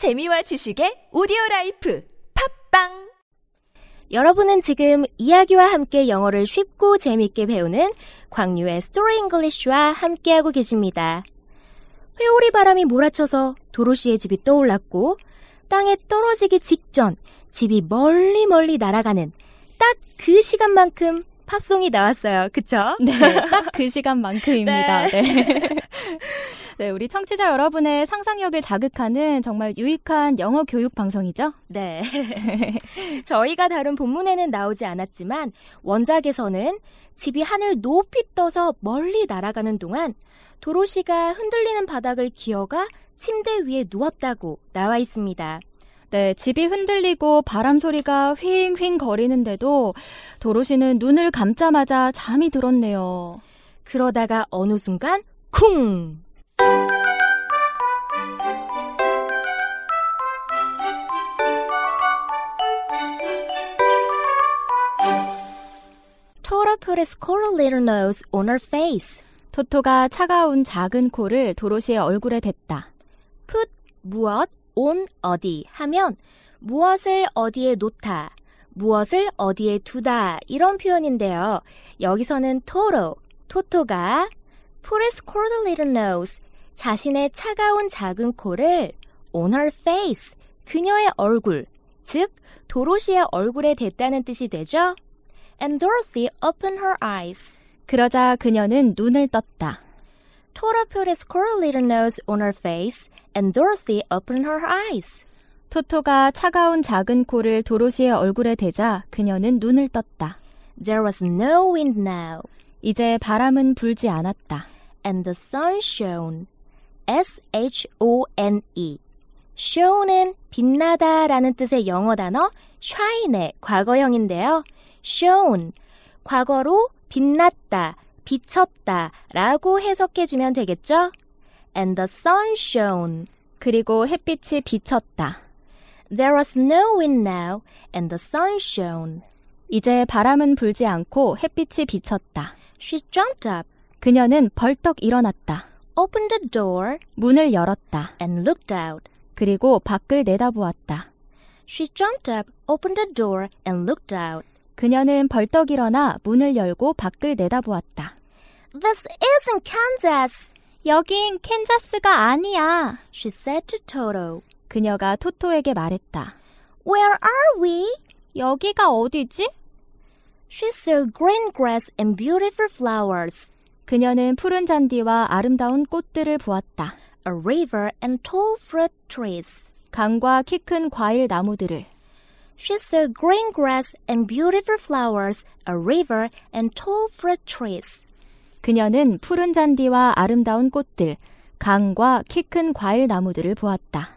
재미와 지식의 오디오 라이프 팟빵 여러분은 지금 이야기와 함께 영어를 쉽고 재밌게 배우는 광유의 Story English와 함께하고 계십니다. 회오리 바람이 몰아쳐서 도로시의 집이 떠올랐고 땅에 떨어지기 직전 집이 멀리 멀리 날아가는 딱 그 시간만큼 팝송이 나왔어요. 그쵸? 네, 딱 그 시간만큼입니다. 네. 네, 우리 청취자 여러분의 상상력을 자극하는 정말 유익한 영어 교육 방송이죠? 네. 저희가 다룬 본문에는 나오지 않았지만 원작에서는 집이 하늘 높이 떠서 멀리 날아가는 동안 도로시가 흔들리는 바닥을 기어가 침대 위에 누웠다고 나와 있습니다. 네, 집이 흔들리고 바람 소리가 휑휑 거리는데도 도로시는 눈을 감자마자 잠이 들었네요. 그러다가 어느 순간 쿵! Toto put his coral little nose on her face. 토토가 차가운 작은 코를 도로시의 얼굴에 댔다. put 무엇, on 어디 하면 무엇을 어디에 놓다, 무엇을 어디에 두다 이런 표현인데요. 여기서는 Toto, 토토가 put his cold little nose 자신의 차가운 작은 코를 on her face 그녀의 얼굴 즉 도로시의 얼굴에 댔다는 뜻이 되죠. And Dorothy opened her eyes. 그러자 그녀는 눈을 떴다. Toto put his cold little nose on her face and Dorothy opened her eyes. 토토가 차가운 작은 코를 도로시의 얼굴에 대자 그녀는 눈을 떴다. There was no wind now, 이제 바람은 불지 않았다. and the sun shone. S-H-O-N-E. shone은 빛나다 라는 뜻의 영어 단어 shine의 과거형인데요. shone. 과거로 빛났다, 비쳤다 라고 해석해주면 되겠죠? And the sun shone. 그리고 햇빛이 비쳤다. There was no wind now, and the sun shone. 이제 바람은 불지 않고 햇빛이 비쳤다. She jumped up, 그녀는 벌떡 일어났다. Opened the door, 문을 열었다. and looked out. 그리고 밖을 내다보았다. She jumped up, opened the door, and looked out. 그녀는 벌떡 일어나 문을 열고 밖을 내다보았다. This isn't Kansas, 여긴 캔자스가 아니야. she said to Toto. 그녀가 토토에게 말했다. Where are we? 여기가 어디지? She saw green grass and beautiful flowers, 그녀는 푸른 잔디와 아름다운 꽃들을 보았다. a river and tall fruit trees. 강과 키 큰 과일 나무들을. She saw green grass and beautiful flowers, a river and tall fruit trees. 그녀는 푸른 잔디와 아름다운 꽃들, 강과 키 큰 과일 나무들을 보았다.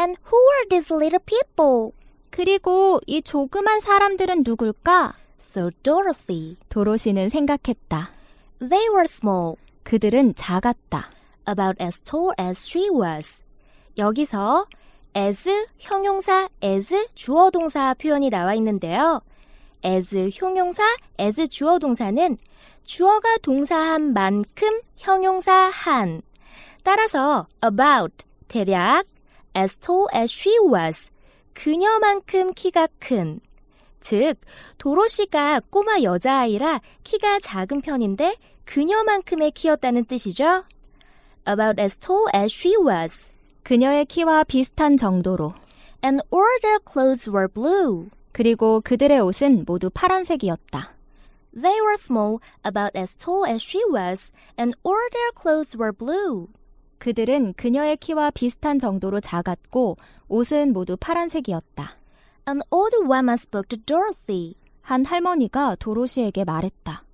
And who are these little people? 그리고 이 조그만 사람들은 누굴까? So Dorothy. 도로시는 생각했다. They were small, 그들은 작았다. about as tall as she was. 여기서 as 형용사 as 주어 동사 표현이 나와 있는데요. as 형용사 as 주어 동사는 주어가 동사한 만큼 형용사 한. 따라서 about 대략 as tall as she was 그녀만큼 키가 큰. 즉 도로시가 꼬마 여자아이라 키가 작은 편인데 그녀만큼의 키였다는 뜻이죠. About as tall as she was. 그녀의 키와 비슷한 정도로. And all their clothes were blue. 그리고 그들의 옷은 모두 파란색이었다. They were small, about as tall as she was, and all their clothes were blue. 그들은 그녀의 키와 비슷한 정도로 작았고 옷은 모두 파란색이었다. An old woman spoke to Dorothy. 한 할머니가 도로시에게 말했다.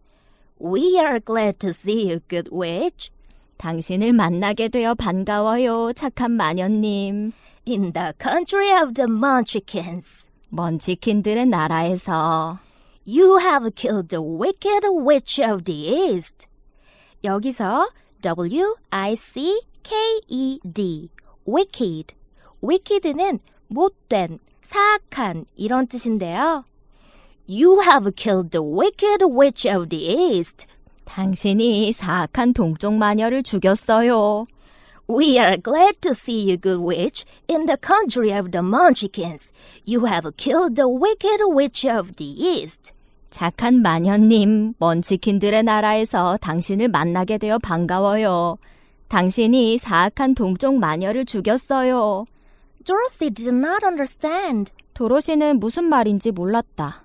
We are glad to see you, good witch. 당신을 만나게 되어 반가워요, 착한 마녀님. In the country of the Munchkins, 먼치킨들의 나라에서 you have killed the wicked witch of the east. 여기서 W-I-C-K-E-D, wicked. wicked는 못된, 사악한 이런 뜻인데요. You have killed the wicked witch of the east. 당신이 사악한 동쪽 마녀를 죽였어요. We are glad to see you, good witch, in the country of the Munchkins. You have killed the wicked witch of the east. 착한 마녀님, 먼치킨들의 나라에서 당신을 만나게 되어 반가워요. 당신이 사악한 동쪽 마녀를 죽였어요. Dorothy did not understand. 도로시는 무슨 말인지 몰랐다.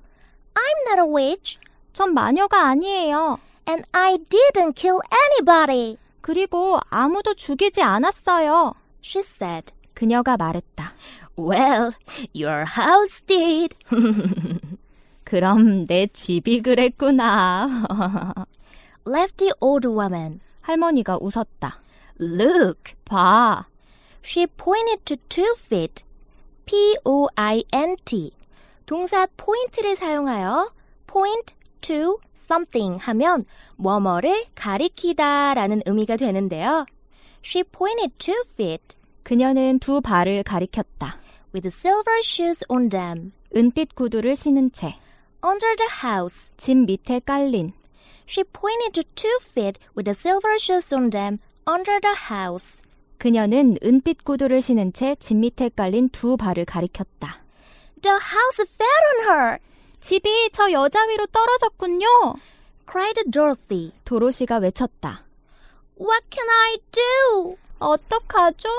I'm not a witch, 전 마녀가 아니에요. and I didn't kill anybody, 그리고 아무도 죽이지 않았어요. she said. 그녀가 말했다. Well, your house did. 그럼 내 집이 그랬구나. Left the old woman. 할머니가 웃었다. Look. 봐. She pointed to two feet. P-O-I-N-T. 동사 point를 사용하여 point to something 하면 뭐뭐를 가리키다 라는 의미가 되는데요. She pointed two feet 그녀는 두 발을 가리켰다. with silver shoes on them 은빛 구두를 신은 채, under the house. 집 밑에 깔린, She pointed to two feet with the silver shoes on them under the house. 그녀는 은빛 구두를 신은 채 집 밑에 깔린 두 발을 가리켰다. The house fell on her, 집이 저 여자 위로 떨어졌군요. cried Dorothy. 도로시가 외쳤다. What can I do? 어떡하죠?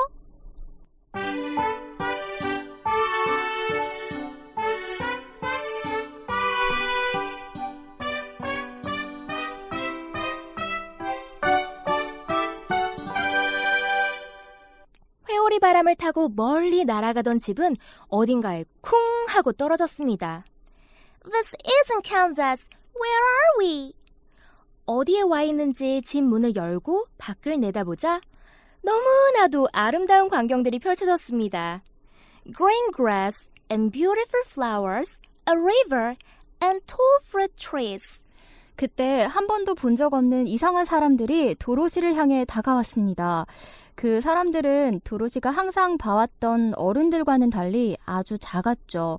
회오리 바람을 타고 멀리 날아가던 집은 어딘가에 쿵 하고 떨어졌습니다. This isn't Kansas. Where are we? 어디에 와 있는지 집 문을 열고 밖을 내다보자 너무나도 아름다운 광경들이 펼쳐졌습니다. Green grass and beautiful flowers, a river and tall fruit trees. 그때 한 번도 본 적 없는 이상한 사람들이 도로시를 향해 다가왔습니다. 그 사람들은 도로시가 항상 봐왔던 어른들과는 달리 아주 작았죠.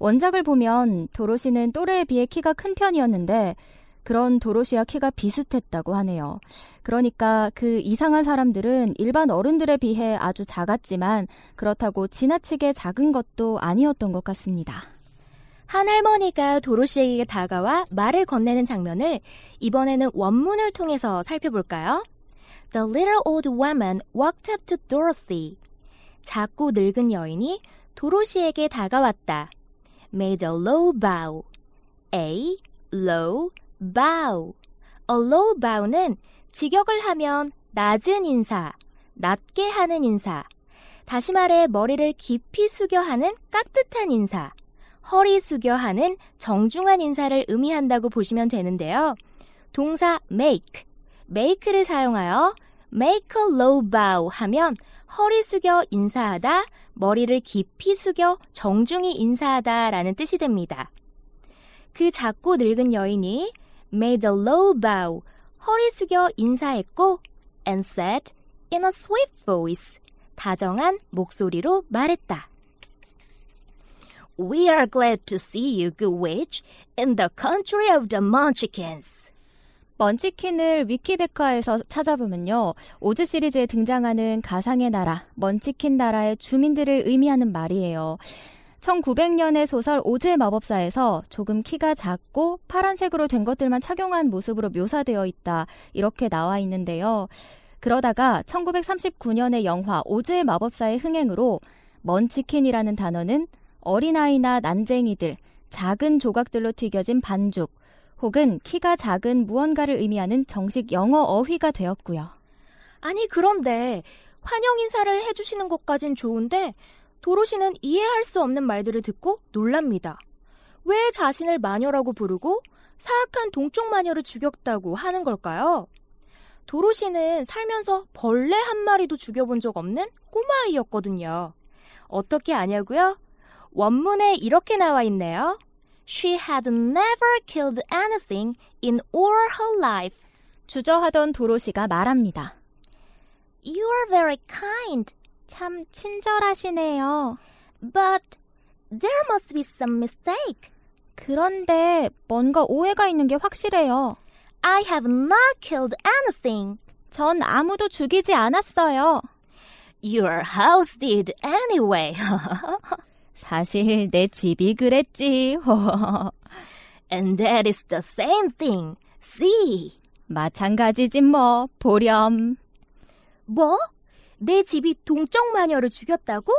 원작을 보면 도로시는 또래에 비해 키가 큰 편이었는데 그런 도로시와 키가 비슷했다고 하네요. 그러니까 그 이상한 사람들은 일반 어른들에 비해 아주 작았지만 그렇다고 지나치게 작은 것도 아니었던 것 같습니다. 한 할머니가 도로시에게 다가와 말을 건네는 장면을 이번에는 원문을 통해서 살펴볼까요? The little old woman walked up to Dorothy. 작고 늙은 여인이 도로시에게 다가왔다. Made a low bow. A low bow. A low bow는 직역을 하면 낮은 인사, 낮게 하는 인사. 다시 말해 머리를 깊이 숙여 하는 깍듯한 인사. 허리 숙여 하는 정중한 인사를 의미한다고 보시면 되는데요. 동사 make, make를 사용하여 make a low bow 하면 허리 숙여 인사하다, 머리를 깊이 숙여 정중히 인사하다 라는 뜻이 됩니다. 그 작고 늙은 여인이 made a low bow, 허리 숙여 인사했고 and said in a sweet voice, 다정한 목소리로 말했다. We are glad to see you, good witch, in the country of the Munchkins. 먼치킨을 위키백과에서 찾아보면요. 오즈 시리즈에 등장하는 가상의 나라, 먼치킨 나라의 주민들을 의미하는 말이에요. 1900년의 소설 오즈의 마법사에서 조금 키가 작고 파란색으로 된 것들만 착용한 모습으로 묘사되어 있다. 이렇게 나와 있는데요. 그러다가 1939년의 영화 오즈의 마법사의 흥행으로 먼치킨이라는 단어는 어린아이나 난쟁이들, 작은 조각들로 튀겨진 반죽, 혹은 키가 작은 무언가를 의미하는 정식 영어 어휘가 되었고요. 아니, 그런데 환영 인사를 해주시는 것까진 좋은데 도로시는 이해할 수 없는 말들을 듣고 놀랍니다. 왜 자신을 마녀라고 부르고 사악한 동쪽 마녀를 죽였다고 하는 걸까요? 도로시는 살면서 벌레 한 마리도 죽여본 적 없는 꼬마아이였거든요. 어떻게 아냐고요? 원문에 이렇게 나와 있네요. She had never killed anything in all her life. 주저하던 도로시가 말합니다. You are very kind, 참 친절하시네요. but there must be some mistake. 그런데 뭔가 오해가 있는 게 확실해요. I have not killed anything. 전 아무도 죽이지 않았어요. Your house did anyway. 사실 내 집이 그랬지. And that is the same thing. See. 마찬가지지 뭐, 보렴. 뭐? 내 집이 동적 마녀를 죽였다고?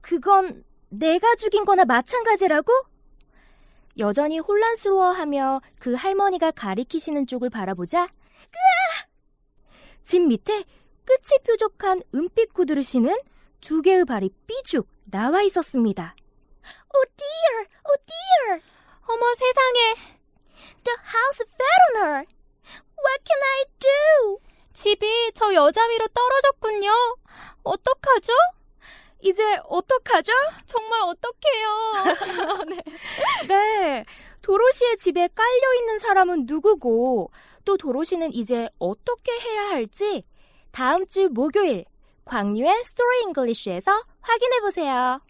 그건 내가 죽인 거나 마찬가지라고? 여전히 혼란스러워하며 그 할머니가 가리키시는 쪽을 바라보자 으아! 집 밑에 끝이 뾰족한 은빛 구두를 신은 두 개의 발이 삐죽 나와 있었습니다. Oh dear, oh dear, 어머 세상에, the house fell on her. What can I do? 집이 저 여자 위로 떨어졌군요. 어떡하죠? 이제 어떡하죠? 정말 어떡해요. 네. 네. 도로시의 집에 깔려 있는 사람은 누구고 또 도로시는 이제 어떻게 해야 할지 다음 주 목요일 광유의 스토리 잉글리쉬에서 확인해 보세요.